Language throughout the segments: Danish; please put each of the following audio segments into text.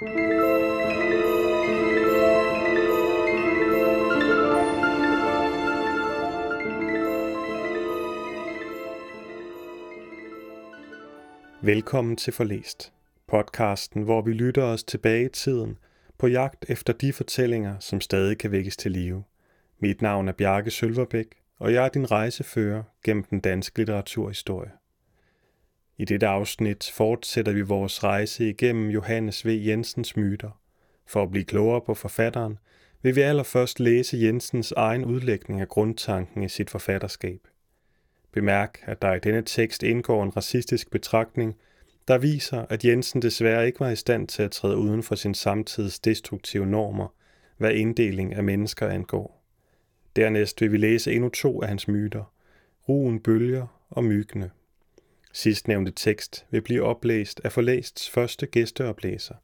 Velkommen til Forlæst, podcasten, hvor vi lytter os tilbage i tiden på jagt efter de fortællinger, som stadig kan vækkes til live. Mit navn er Bjarke Sølverbæk, og jeg er din rejsefører gennem den danske litteraturhistorie. I dette afsnit fortsætter vi vores rejse igennem Johannes V. Jensens myter. For at blive klogere på forfatteren, vil vi allerførst læse Jensens egen udlægning af grundtanken i sit forfatterskab. Bemærk, at der i denne tekst indgår en racistisk betragtning, der viser, at Jensen desværre ikke var i stand til at træde uden for sin samtids destruktive normer, hvad inddeling af mennesker angår. Dernæst vil vi læse endnu to af hans myter, Ruen bølger og myggene. Sidstnævnte tekst vil blive oplæst af forlæsts første gæsteoplæser,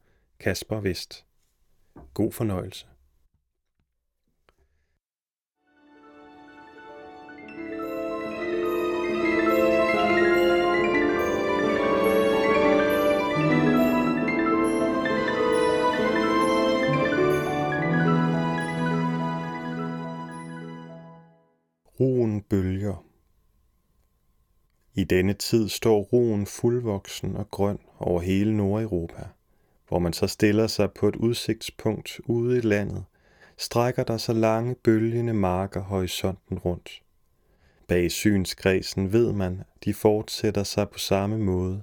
Kasper Vest. God fornøjelse. Roen bølger. I denne tid står roen fuldvoksen og grøn over hele Nordeuropa. Hvor man så stiller sig på et udsigtspunkt ude i landet, strækker der så lange bølgende marker horisonten rundt. Bag synskredsen ved man, de fortsætter sig på samme måde,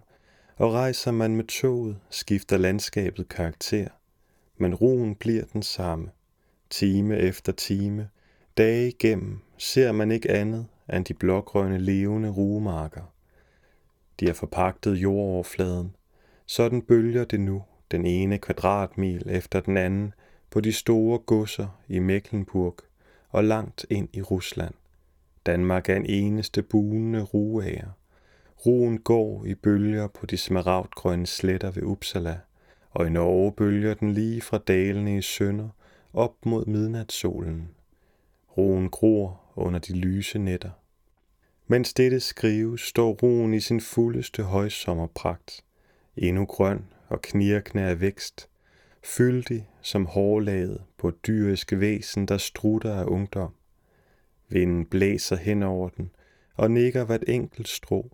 og rejser man med toget, skifter landskabet karakter, men roen bliver den samme. Time efter time, dage igennem, ser man ikke andet af de blågrønne levende rugemarker. De har forpagtet jordoverfladen. Sådan bølger det nu, den ene kvadratmil efter den anden, på de store godser i Mecklenburg og langt ind i Rusland. Danmark er en eneste buende rueager. Ruen går i bølger på de smaragdgrønne sletter ved Uppsala, og i Norge bølger den lige fra dalene i sønder op mod midnatssolen. Roen gror under de lyse nætter. Mens dette skrives, står roen i sin fuldeste højsommerpragt, endnu grøn og knirkende af vækst, fyldig som hårlaget på et dyrisk væsen, der strutter af ungdom. Vinden blæser hen over den og nikker hvert enkelt strå.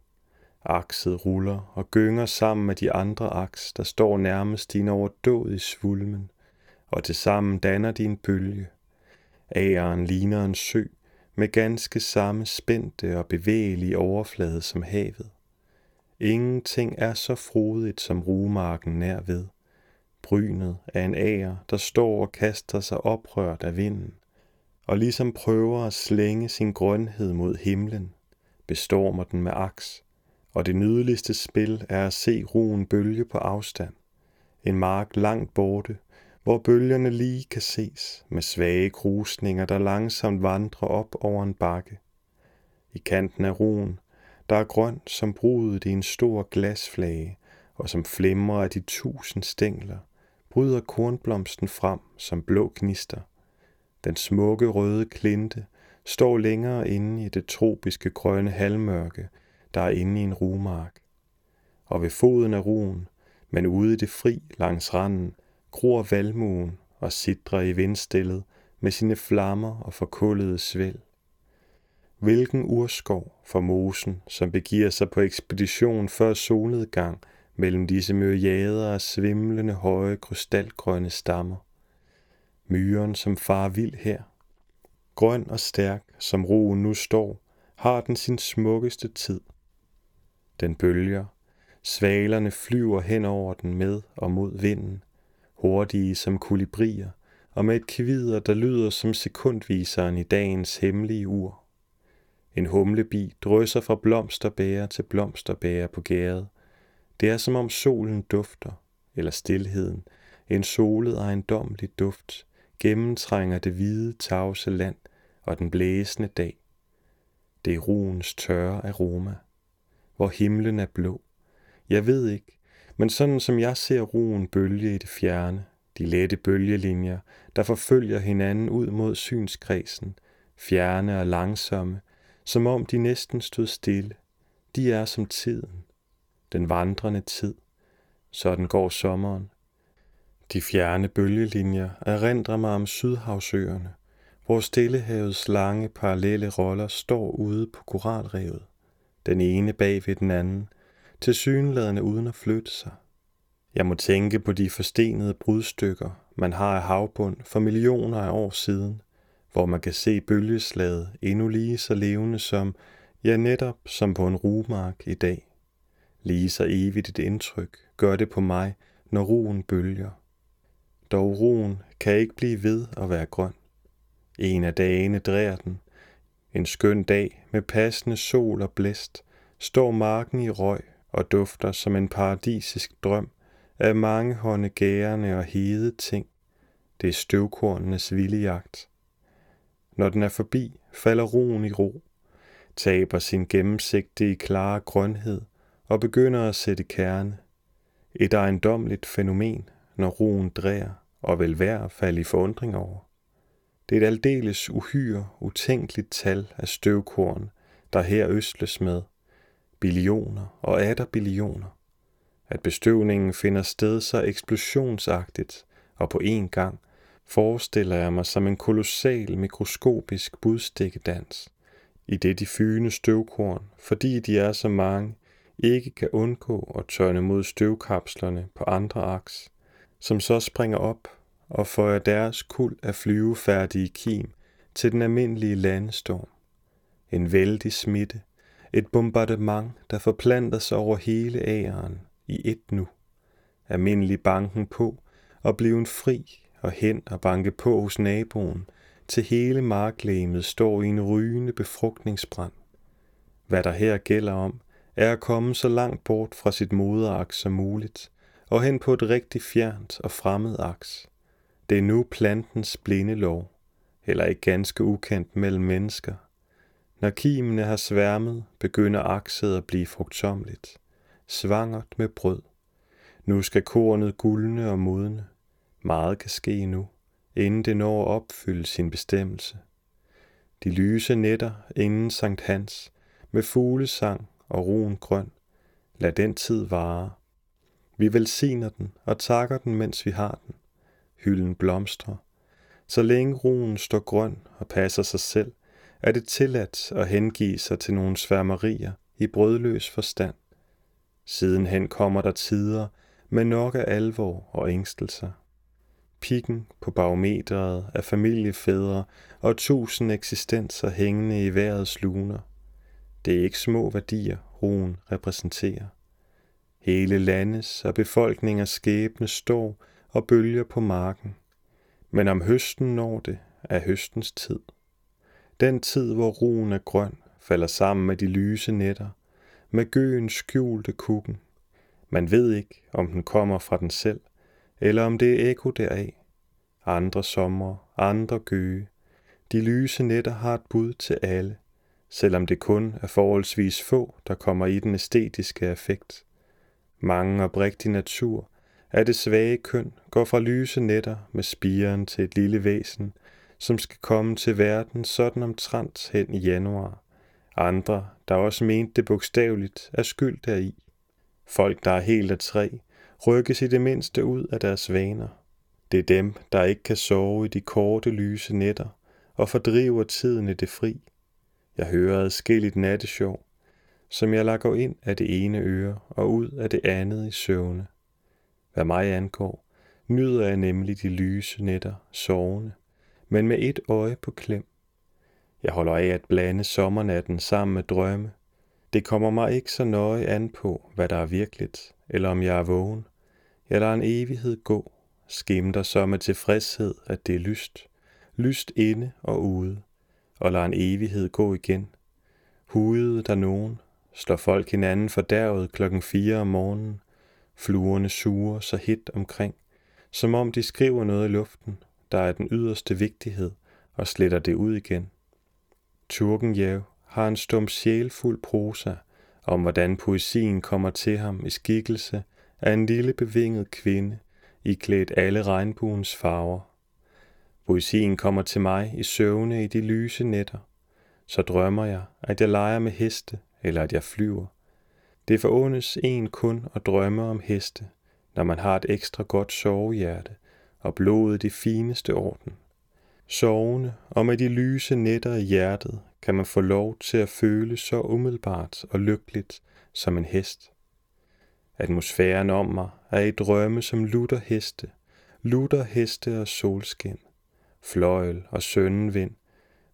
Akset ruller og gynger sammen med de andre aks, der står nærmest i en overdådig svulmen, og tilsammen danner de en bølge. Æren ligner en sø, med ganske samme spændte og bevægelige overflade som havet. Ingenting er så frodigt som rugemarken nær ved. Brynet af en ager, der står og kaster sig oprørt af vinden, og ligesom prøver at slænge sin grønhed mod himlen, bestormer den med aks, og det nydeligste spil er at se ruen bølge på afstand. En mark langt borte, hvor bølgerne lige kan ses med svage krusninger, der langsomt vandrer op over en bakke. I kanten af roen, der er grøn som brudet i en stor glasflage, og som flimrer af de tusind stængler, bryder kornblomsten frem som blå gnister. Den smukke røde klinte står længere inde i det tropiske grønne halvmørke, der er inde i en rumark. Og ved foden af roen, men ude i det fri langs randen, gror valmuen og sidder i vindstillet med sine flammer og forkullede svæl. Hvilken urskov for mosen, som begiver sig på ekspedition før solnedgang mellem disse myriader af svimlende høje krystalgrønne stammer. Myren, som far vild her. Grøn og stærk, som roen nu står, har den sin smukkeste tid. Den bølger, svalerne flyver hen over den med og mod vinden, hurtige som kolibrier, og med et kvider, der lyder som sekundviseren i dagens hemmelige ur. En humlebi drysser fra blomsterbæger til blomsterbæger på gæret. Det er som om solen dufter, eller stillheden, en solet ejendomlig duft, gennemtrænger det hvide tavse land og den blæsende dag. Det er ruens tørre aroma, hvor himlen er blå. Jeg ved ikke, men sådan som jeg ser roen bølge i det fjerne, de lette bølgelinjer, der forfølger hinanden ud mod synskredsen, fjerne og langsomme, som om de næsten stod stille. De er som tiden, den vandrende tid. Sådan går sommeren. De fjerne bølgelinjer erindrer mig om Sydhavsøerne, hvor Stillehavets lange parallelle roller står ude på koralrevet, den ene bag ved den anden, til synladende uden at flytte sig. Jeg må tænke på de forstenede brudstykker, man har af havbund for millioner af år siden, hvor man kan se bølgeslaget endnu lige så levende som, ja netop som på en rumark i dag. Lige så evigt et indtryk gør det på mig, når roen bølger. Dog roen kan ikke blive ved at være grøn. En af dagene drærer den. En skøn dag med passende sol og blæst, står marken i røg og dufter som en paradisisk drøm af mange hånde gærende og hede ting. Det er støvkornenes vilde jagt. Når den er forbi, falder roen i ro, taber sin gennemsigtige klare grønhed og begynder at sætte kerne. Et ejendomligt fænomen, når roen drærer og vil værd at falde i forundring over. Det er et aldeles uhyre, utænkeligt tal af støvkorn, der her østles med. Billioner og atter billioner. At bestøvningen finder sted så eksplosionsagtigt og på én gang, forestiller jeg mig som en kolossal mikroskopisk budstikkedans, i det de fyne støvkorn, fordi de er så mange, ikke kan undgå at tørne mod støvkapslerne på andre aks, som så springer op og føjer deres kul af flyvefærdige kim til den almindelige landestorm. En vældig smitte, et bombardement, der forplanter sig over hele æren i et nu. Almindelig banken på og blive fri og hen og banke på hos naboen, til hele marklæmet står i en rygende befrugtningsbrand. Hvad der her gælder om, er at komme så langt bort fra sit moderaks som muligt, og hen på et rigtig fjernt og fremmed aks. Det er nu plantens blinde lov, eller ikke ganske ukendt mellem mennesker. Når kimene har sværmet, begynder akset at blive frugtsomligt, svangert med brød. Nu skal kornet guldne og modne. Meget kan ske nu, inden det når at opfylde sin bestemmelse. De lyse nætter inden Sankt Hans, med fuglesang og roen grøn, lad den tid vare. Vi velsigner den og takker den, mens vi har den hylden blomstrer. Så længe roen står grøn og passer sig selv, er det tilladt at hengive sig til nogle sværmerier i brødløs forstand. Sidenhen kommer der tider med nok af alvor og ængstelser. Pikken på barometeret af familiefædre og tusind eksistenser hængende i vejrets luner. Det er ikke små værdier, roen repræsenterer. Hele landes og befolkningers skæbne står og bølger på marken. Men om høsten når det, er høstens tid. Den tid, hvor roen er grøn, falder sammen med de lyse nætter, med gøens skjulte kukken. Man ved ikke, om den kommer fra den selv, eller om det er ekko deraf. Andre sommer, andre gøge. De lyse nætter har et bud til alle, selvom det kun er forholdsvis få, der kommer i den æstetiske effekt. Mange oprigtig natur at det svage køn går fra lyse nætter med spiren til et lille væsen, som skal komme til verden sådan omtrent hen i januar. Andre, der også mente det bogstaveligt, er skyld deri. Folk, der er helt af træ, rykkes i det mindste ud af deres vaner. Det er dem, der ikke kan sove i de korte lyse nætter og fordriver tiden i det fri. Jeg hører adskilligt nattesjov, som jeg lager ind af det ene øre og ud af det andet i søvne. Hvad mig angår, nyder jeg nemlig de lyse nætter sovende, men med et øje på klem. Jeg holder af at blande sommernatten sammen med drømme. Det kommer mig ikke så nøje an på, hvad der er virkeligt, eller om jeg er vågen. Jeg lader en evighed gå, skimter så med tilfredshed, at det er lyst. Lyst inde og ude, og lader en evighed gå igen. Hudet der nogen, slår folk hinanden fordærvet klokken 4 om morgenen, Fluerne suger så hit omkring, som om de skriver noget i luften, der er den yderste vigtighed, og sletter det ud igen. Turgenjev har en stum sjælfuld prosa om, hvordan poesien kommer til ham i skikkelse af en lille bevinget kvinde, iklædt alle regnbuens farver. Poesien kommer til mig i søvne i de lyse nætter. Så drømmer jeg, at jeg leger med heste, eller at jeg flyver. Det forundes en kun at drømme om heste, når man har et ekstra godt sovehjerte og blodet i fineste orden. Sovende og med de lyse nætter i hjertet kan man få lov til at føle så umiddelbart og lykkeligt som en hest. Atmosfæren om mig er i drømme som lutter heste, lutter heste og solskin, fløjl og søndenvind,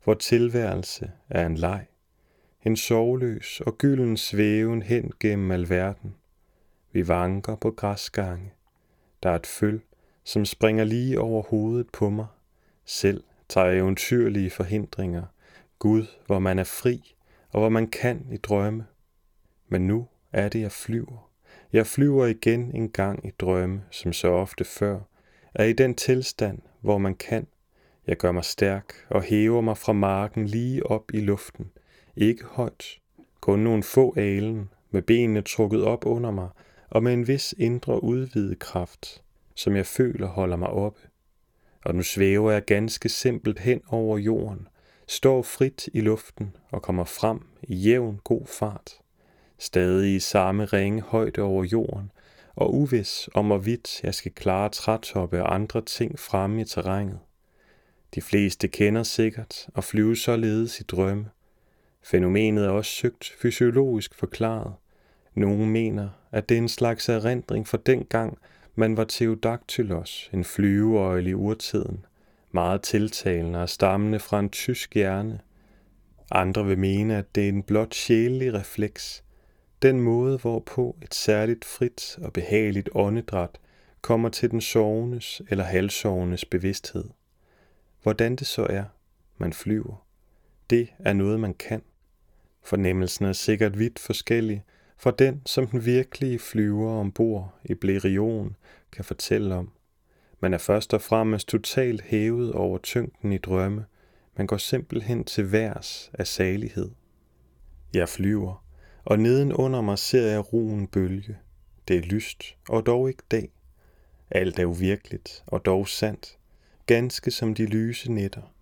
hvor tilværelse er en leg, en sovløs og gylden svæven hen gennem alverden. Vi vanker på græsgange. Der er et føl, som springer lige over hovedet på mig. Selv tager eventyrlige forhindringer. Gud, hvor man er fri, og hvor man kan i drømme. Men nu er det, jeg flyver. Jeg flyver igen en gang i drømme, som så ofte før, er i den tilstand, hvor man kan. Jeg gør mig stærk og hæver mig fra marken lige op i luften. Ikke højt, kun nogle få alen, med benene trukket op under mig, og med en vis indre udvidet kraft, som jeg føler holder mig oppe. Og nu svæver jeg ganske simpelt hen over jorden, står frit i luften og kommer frem i jævn god fart stadig i samme ringe højde over jorden, og uvis om hvorvidt jeg skal klare trætoppe og andre ting fremme i terrænet. De fleste kender sikkert og flyve således i drømme. Fænomenet er også søgt fysiologisk forklaret. Nogle mener, at det er en slags erindring fra den gang, man var Theodactylos, en flyveøjle i urtiden, meget tiltalende og stammende fra en tysk hjerne. Andre vil mene, at det er en blot sjælelig refleks, den måde, hvorpå et særligt frit og behageligt åndedræt kommer til den sovendes eller halvsovendes bevidsthed. Hvordan det så er, man flyver, det er noget, man kan. Fornemmelsen er sikkert vidt forskellig for den, som den virkelige flyver ombord i Blerion kan fortælle om. Man er først og fremmest totalt hævet over tyngden i drømme. Man går simpelthen til værs af salighed. Jeg flyver, og nedenunder mig ser jeg roen bølge. Det er lyst, og dog ikke dag. Alt er uvirkeligt, og dog sandt, ganske som de lyse nætter.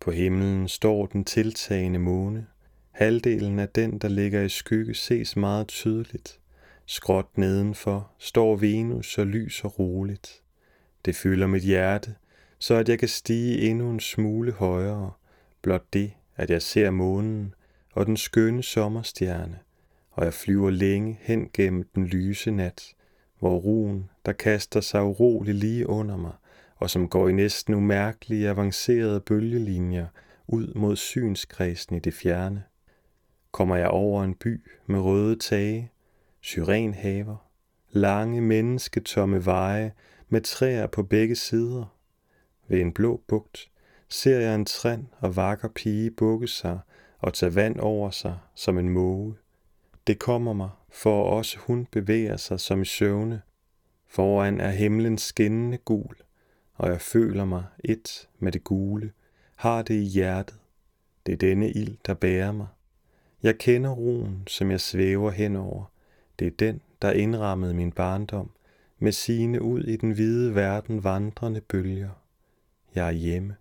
På himlen står den tiltagende måne. Halvdelen af den, der ligger i skygge, ses meget tydeligt. Skråt nedenfor står Venus og lyser roligt. Det fylder mit hjerte, så at jeg kan stige endnu en smule højere. Blot det, at jeg ser månen, og den skønne sommerstjerne, og jeg flyver længe hen gennem den lyse nat, hvor roen, der kaster sig uroligt lige under mig, og som går i næsten umærkelige avancerede bølgelinjer ud mod synskredsen i det fjerne. Kommer jeg over en by med røde tage, syrenhaver, lange mennesketomme veje med træer på begge sider. Ved en blå bugt ser jeg en træn og vakker pige bukke sig og tage vand over sig som en måge. Det kommer mig, for også hun bevæger sig som i søvne. Foran er himlen skinnende gul, og jeg føler mig et med det gule, har det i hjertet. Det er denne ild, der bærer mig. Jeg kender roen, som jeg svæver henover. Det er den, der indrammede min barndom, med sine ud i den hvide verden vandrende bølger. Jeg er hjemme.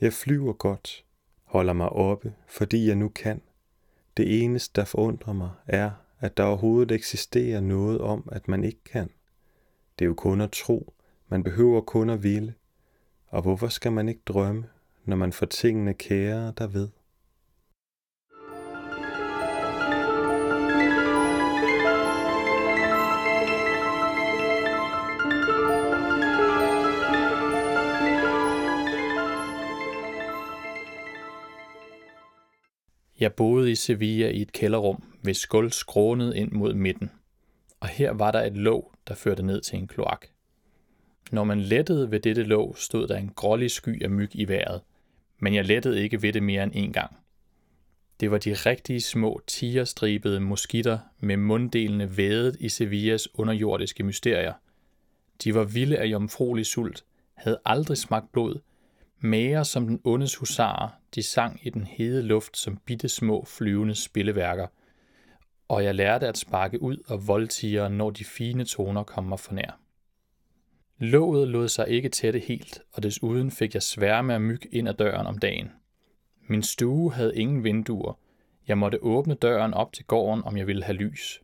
Jeg flyver godt, holder mig oppe, fordi jeg nu kan. Det eneste, der forundrer mig, er, at der overhovedet eksisterer noget om, at man ikke kan. Det er jo kun at tro, man behøver kun at ville. Og hvorfor skal man ikke drømme, når man får tingene kære der ved? Jeg boede i Sevilla i et kælderrum, hvis skuld skrånede ind mod midten, og her var der et låg, der førte ned til en kloak. Når man lettede ved dette låg, stod der en grålig sky af myg i vejret, men jeg lettede ikke ved det mere end en gang. Det var de rigtige små tigerstribede moskitter med munddelene vædet i Sevillas underjordiske mysterier. De var vilde af jomfruelig sult, havde aldrig smagt blod, mere som den ondes husarer, de sang i den hede luft som bitte små flyvende spilleværker, og jeg lærte at sparke ud og voldtigere, når de fine toner kom mig for nær. Låget lod sig ikke tætte helt, og desuden fik jeg sværme af myg ind ad døren om dagen. Min stue havde ingen vinduer. Jeg måtte åbne døren op til gården, om jeg ville have lys.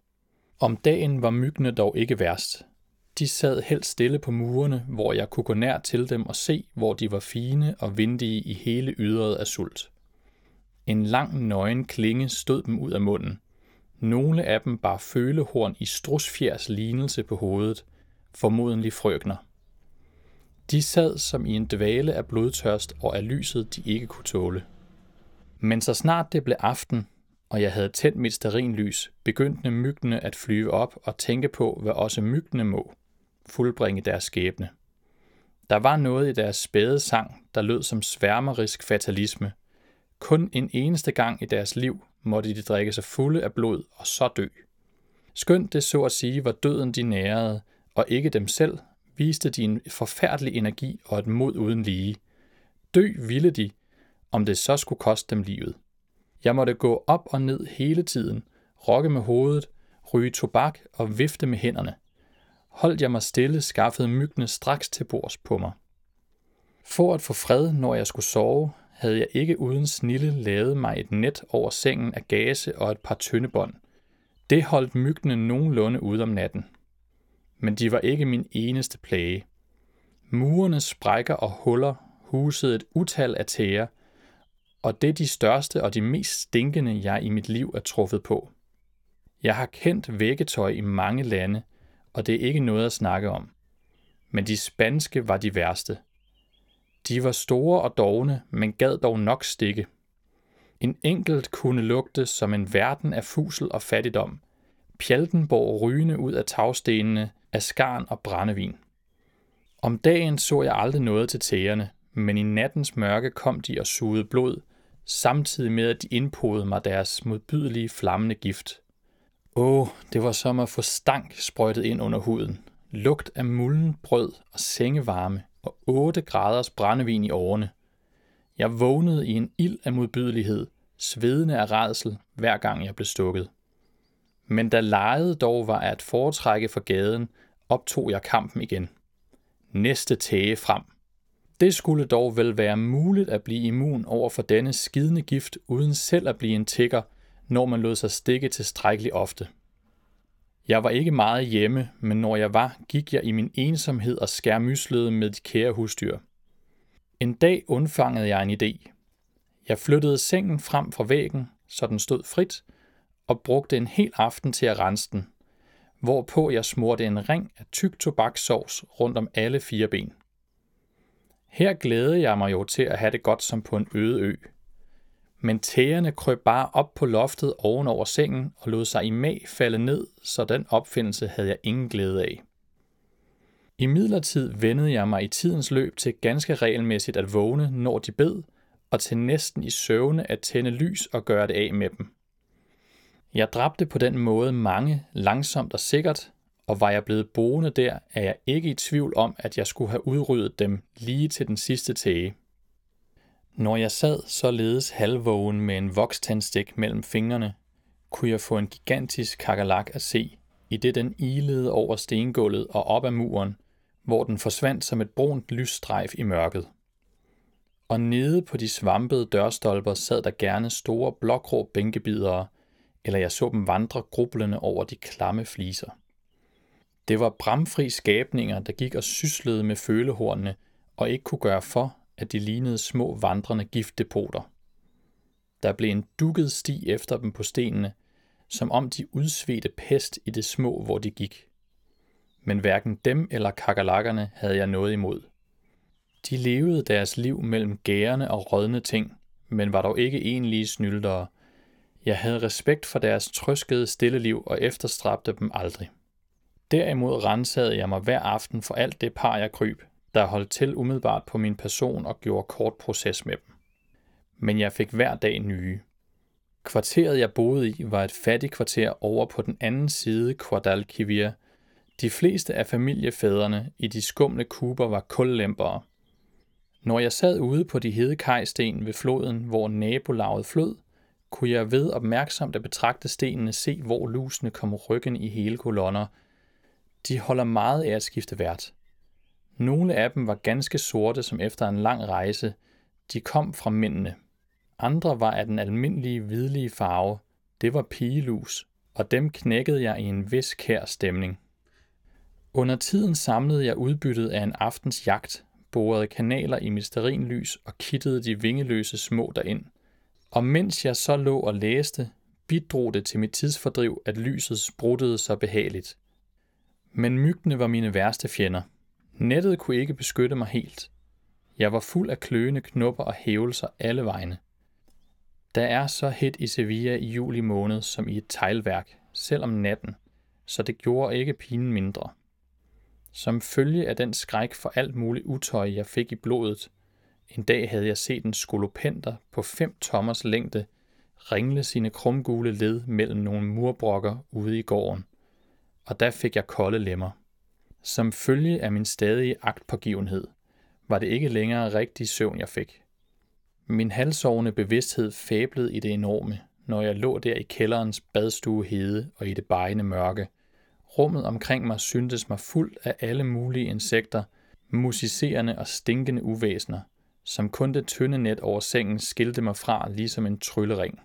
Om dagen var myggene dog ikke værst de sad helt stille på murene, hvor jeg kunne gå nær til dem og se, hvor de var fine og vindige i hele ydret af sult. En lang nøgen klinge stod dem ud af munden. Nogle af dem bar følehorn i strusfjers lignelse på hovedet, formodentlig frøkner. De sad som i en dvale af blodtørst og af lyset, de ikke kunne tåle. Men så snart det blev aften, og jeg havde tændt mit sterinlys, begyndte myggene at flyve op og tænke på, hvad også myggene må, fuldbringe deres skæbne. Der var noget i deres spæde sang, der lød som sværmerisk fatalisme. Kun en eneste gang i deres liv måtte de drikke sig fulde af blod og så dø. Skønt det så at sige var døden de nærede, og ikke dem selv, viste de en forfærdelig energi og et mod uden lige. Dø ville de, om det så skulle koste dem livet. Jeg måtte gå op og ned hele tiden, rokke med hovedet, ryge tobak og vifte med hænderne. Holdt jeg mig stille, skaffede myggene straks til bords på mig. For at få fred, når jeg skulle sove, havde jeg ikke uden snille lavet mig et net over sengen af gase og et par tyndebånd. Det holdt myggene nogenlunde ud om natten. Men de var ikke min eneste plage. Murene sprækker og huller husede et utal af tæer, og det er de største og de mest stinkende, jeg i mit liv er truffet på. Jeg har kendt vækketøj i mange lande, og det er ikke noget at snakke om. Men de spanske var de værste. De var store og dogne, men gad dog nok stikke. En enkelt kunne lugte som en verden af fusel og fattigdom. Pjaltenborg rygende ud af tagstenene af skarn og brændevin. Om dagen så jeg aldrig noget til tæerne, men i nattens mørke kom de og sugede blod, samtidig med at de indpodede mig deres modbydelige flammende gift. Åh, det var som at få stank sprøjtet ind under huden, lugt af mulden brød og sengevarme og 8 graders brændevin i årene. Jeg vågnede i en ild af modbydelighed, svedende af redsel, hver gang jeg blev stukket. Men da lejet dog var at foretrække for gaden, optog jeg kampen igen. Næste tæge frem – det skulle dog vel være muligt at blive immun over for denne skidende gift, uden selv at blive en tigger, når man lod sig stikke tilstrækkeligt ofte. Jeg var ikke meget hjemme, men når jeg var, gik jeg i min ensomhed og skærmyslede med de kære husdyr. En dag undfangede jeg en idé. Jeg flyttede sengen frem fra væggen, så den stod frit, og brugte en hel aften til at rense den, hvorpå jeg smurte en ring af tyk tobakssovs rundt om alle fire ben. Her glædede jeg mig jo til at have det godt som på en øde ø. Men tæerne krøb bare op på loftet oven over sengen og lod sig i mag falde ned, så den opfindelse havde jeg ingen glæde af. I midlertid vendede jeg mig i tidens løb til ganske regelmæssigt at vågne, når de bed, og til næsten i søvne at tænde lys og gøre det af med dem. Jeg dræbte på den måde mange langsomt og sikkert, og var jeg blevet boende der, er jeg ikke i tvivl om, at jeg skulle have udryddet dem lige til den sidste tæge. Når jeg sad således halvvågen med en vokstandstik mellem fingrene, kunne jeg få en gigantisk kakalak at se, i det den ilede over stengulvet og op ad muren, hvor den forsvandt som et brunt lysstrejf i mørket. Og nede på de svampede dørstolper sad der gerne store blågrå bænkebidere, eller jeg så dem vandre grublende over de klamme fliser. Det var bramfri skabninger, der gik og syslede med følehornene og ikke kunne gøre for, at de lignede små vandrende giftdepoter. Der blev en dukket sti efter dem på stenene, som om de udsvedte pest i det små, hvor de gik. Men hverken dem eller kakalakkerne havde jeg noget imod. De levede deres liv mellem gærende og rådne ting, men var dog ikke egentlige snyldere. Jeg havde respekt for deres trøskede stille liv og efterstræbte dem aldrig. Derimod rensede jeg mig hver aften for alt det par jeg kryb, der holdt til umiddelbart på min person og gjorde kort proces med dem. Men jeg fik hver dag nye. Kvarteret jeg boede i var et fattigt kvarter over på den anden side Guadalquivir. De fleste af familiefædrene i de skumle kuber var kullempere. Når jeg sad ude på de hede kajsten ved floden, hvor nabolaget flød, kunne jeg ved opmærksomt at betragte stenene se, hvor lusene kom ryggen i hele kolonner – de holder meget af at skifte vært. Nogle af dem var ganske sorte som efter en lang rejse. De kom fra mændene. Andre var af den almindelige hvidlige farve. Det var pigelus, og dem knækkede jeg i en vis kær stemning. Under tiden samlede jeg udbyttet af en aftens jagt, borede kanaler i misterinlys og kittede de vingeløse små derind. Og mens jeg så lå og læste, bidrog det til mit tidsfordriv, at lyset spruttede så behageligt. Men mygtene var mine værste fjender. Nettet kunne ikke beskytte mig helt. Jeg var fuld af kløende knopper og hævelser alle vegne. Der er så hit i Sevilla i juli måned som i et teglværk, selv om natten, så det gjorde ikke pinen mindre. Som følge af den skræk for alt muligt utøj, jeg fik i blodet, en dag havde jeg set en skolopenter på 5 tommers længde ringle sine krumgule led mellem nogle murbrokker ude i gården, og der fik jeg kolde lemmer. Som følge af min stadige agtpågivenhed, var det ikke længere rigtig søvn, jeg fik. Min halsovende bevidsthed fablede i det enorme, når jeg lå der i kælderens badstue hede og i det bejende mørke. Rummet omkring mig syntes mig fuld af alle mulige insekter, musicerende og stinkende uvæsener, som kun det tynde net over sengen skilte mig fra ligesom en tryllering.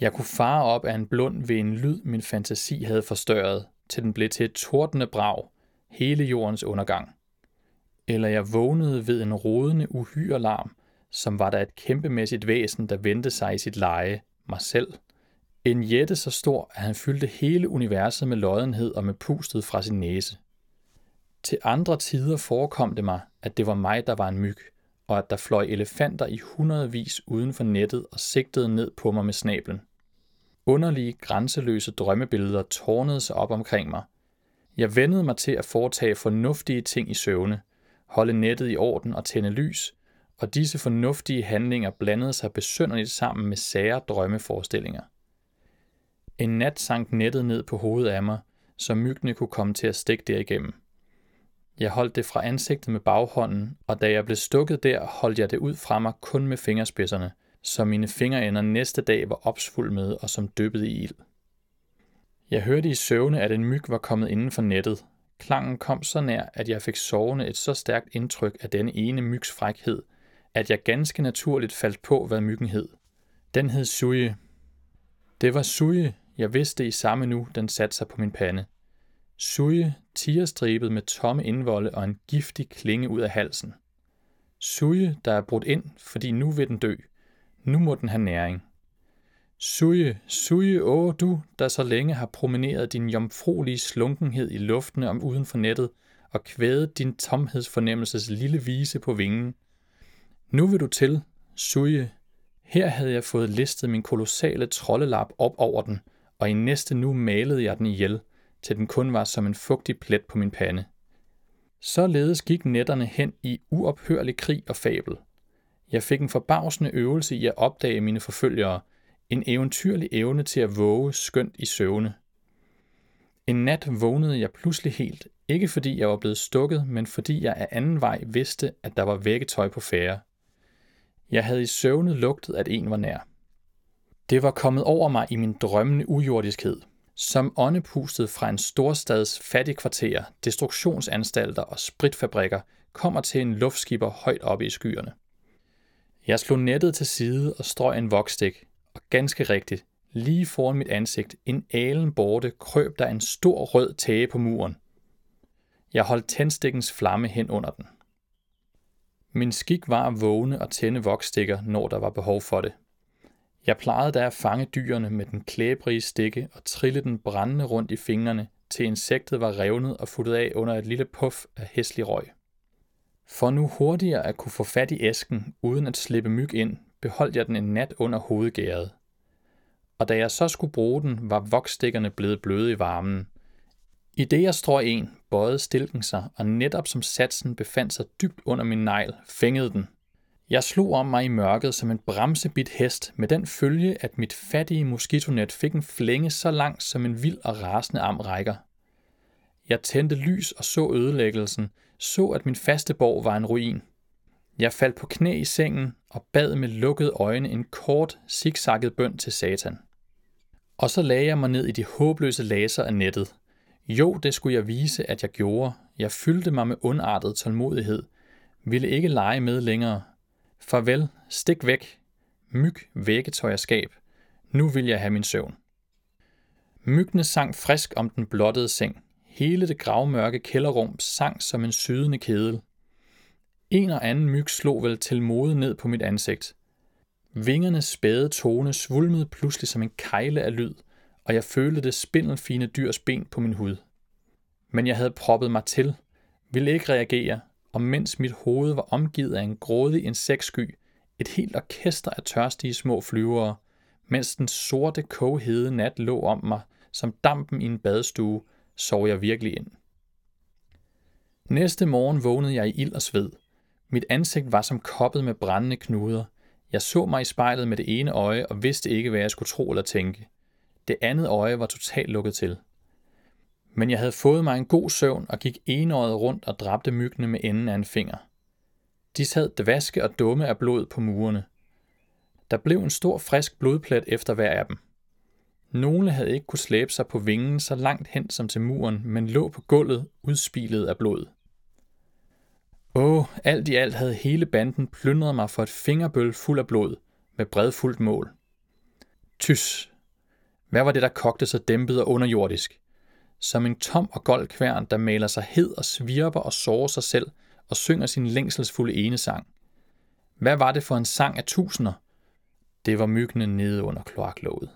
Jeg kunne fare op af en blund ved en lyd, min fantasi havde forstørret, til den blev til et tordende brag, hele jordens undergang. Eller jeg vågnede ved en rodende uhyrelarm, som var der et kæmpemæssigt væsen, der vendte sig i sit leje, mig selv. En jætte så stor, at han fyldte hele universet med loddenhed og med pustet fra sin næse. Til andre tider forekom det mig, at det var mig, der var en myg, og at der fløj elefanter i hundredvis uden for nettet og sigtede ned på mig med snablen. Underlige, grænseløse drømmebilleder tårnede sig op omkring mig. Jeg vendede mig til at foretage fornuftige ting i søvne, holde nettet i orden og tænde lys, og disse fornuftige handlinger blandede sig besynderligt sammen med sære drømmeforestillinger. En nat sank nettet ned på hovedet af mig, så myggene kunne komme til at stikke derigennem. Jeg holdt det fra ansigtet med baghånden, og da jeg blev stukket der, holdt jeg det ud fra mig kun med fingerspidserne, så mine fingerender næste dag var opsvulmede og som dyppet i ild. Jeg hørte i søvne, at en myg var kommet inden for nettet. Klangen kom så nær, at jeg fik sovende et så stærkt indtryk af denne ene mygs frækhed, at jeg ganske naturligt faldt på, hvad myggen hed. Den hed Suje. Det var Suje, jeg vidste i samme nu, den satte sig på min pande. Suje, tigerstribet med tomme indvolde og en giftig klinge ud af halsen. Suje, der er brudt ind, fordi nu vil den dø. Nu må den have næring. Suje, suje, åh du, der så længe har promeneret din jomfruelige slunkenhed i luftene om uden for nettet og kvædet din tomhedsfornemmelses lille vise på vingen. Nu vil du til, suje. Her havde jeg fået listet min kolossale trollelap op over den, og i næste nu malede jeg den ihjel, til den kun var som en fugtig plet på min pande. Således gik netterne hen i uophørlig krig og fabel. Jeg fik en forbavsende øvelse i at opdage mine forfølgere, en eventyrlig evne til at våge skønt i søvne. En nat vågnede jeg pludselig helt, ikke fordi jeg var blevet stukket, men fordi jeg af anden vej vidste, at der var vækketøj på færre. Jeg havde i søvne lugtet, at en var nær. Det var kommet over mig i min drømmende ujordiskhed, som åndepustet fra en storstads fattigkvarter, destruktionsanstalter og spritfabrikker kommer til en luftskipper højt oppe i skyerne. Jeg slog nettet til side og strøg en vokstik, og ganske rigtigt, lige foran mit ansigt, en alen borte, krøb der en stor rød tage på muren. Jeg holdt tændstikkens flamme hen under den. Min skik var at vågne og tænde voksstikker, når der var behov for det. Jeg plejede da at fange dyrene med den klæbrige stikke og trille den brændende rundt i fingrene, til insektet var revnet og futtet af under et lille puff af hæslig røg. For nu hurtigere at kunne få fat i æsken, uden at slippe myg ind, beholdt jeg den en nat under hovedgæret. Og da jeg så skulle bruge den, var voksstikkerne blevet bløde i varmen. I det jeg strøg en, bøjede stilken sig, og netop som satsen befandt sig dybt under min negl, fængede den. Jeg slog om mig i mørket som en bremsebit hest, med den følge, at mit fattige moskitonet fik en flænge så langt, som en vild og rasende arm rækker. Jeg tændte lys og så ødelæggelsen, så at min faste borg var en ruin. Jeg faldt på knæ i sengen og bad med lukkede øjne en kort, zigzagget bøn til satan. Og så lagde jeg mig ned i de håbløse laser af nettet. Jo, det skulle jeg vise, at jeg gjorde. Jeg fyldte mig med ondartet tålmodighed. Ville ikke lege med længere. Farvel, stik væk. Myg, vækketøj og skab. Nu vil jeg have min søvn. Myggene sang frisk om den blottede seng. Hele det gravmørke kælderrum sang som en sydende kedel. En og anden myg slog vel til mode ned på mit ansigt. Vingernes spæde tone svulmede pludselig som en kejle af lyd, og jeg følte det spindelfine dyrs ben på min hud. Men jeg havde proppet mig til, ville ikke reagere, og mens mit hoved var omgivet af en grådig insektsky, et helt orkester af tørstige små flyvere, mens den sorte koghede nat lå om mig, som dampen i en badestue, sov jeg virkelig ind. Næste morgen vågnede jeg i ild og sved. Mit ansigt var som koppet med brændende knuder. Jeg så mig i spejlet med det ene øje og vidste ikke, hvad jeg skulle tro eller tænke. Det andet øje var totalt lukket til. Men jeg havde fået mig en god søvn og gik enøjet rundt og dræbte myggene med enden af en finger. De sad dvaske og dumme af blod på murene. Der blev en stor frisk blodplet efter hver af dem. Nogle havde ikke kunne slæbe sig på vingen så langt hen som til muren, men lå på gulvet udspilet af blod. Åh, alt i alt havde hele banden plyndret mig for et fingerbøl fuld af blod, med bredfuldt mål. Tys. Hvad var det, der kogte så dæmpet og underjordisk? Som en tom og gold kværn, der maler sig hed og svirper og sårer sig selv og synger sin længselsfulde enesang. Hvad var det for en sang af tusinder? Det var myggene nede under kloaklåget.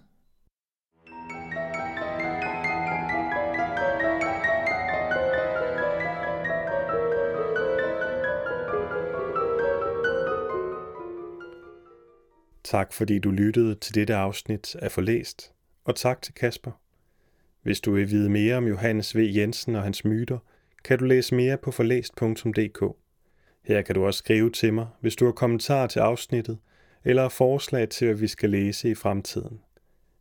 Tak fordi du lyttede til dette afsnit af Forlæst, og tak til Kasper. Hvis du vil vide mere om Johannes V. Jensen og hans myter, kan du læse mere på forlæst.dk. Her kan du også skrive til mig, hvis du har kommentarer til afsnittet, eller forslag til, hvad vi skal læse i fremtiden.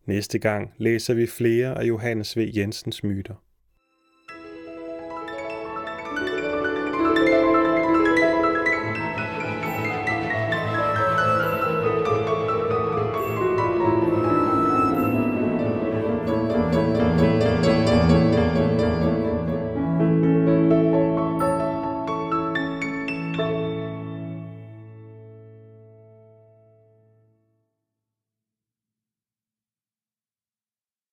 Næste gang læser vi flere af Johannes V. Jensens myter.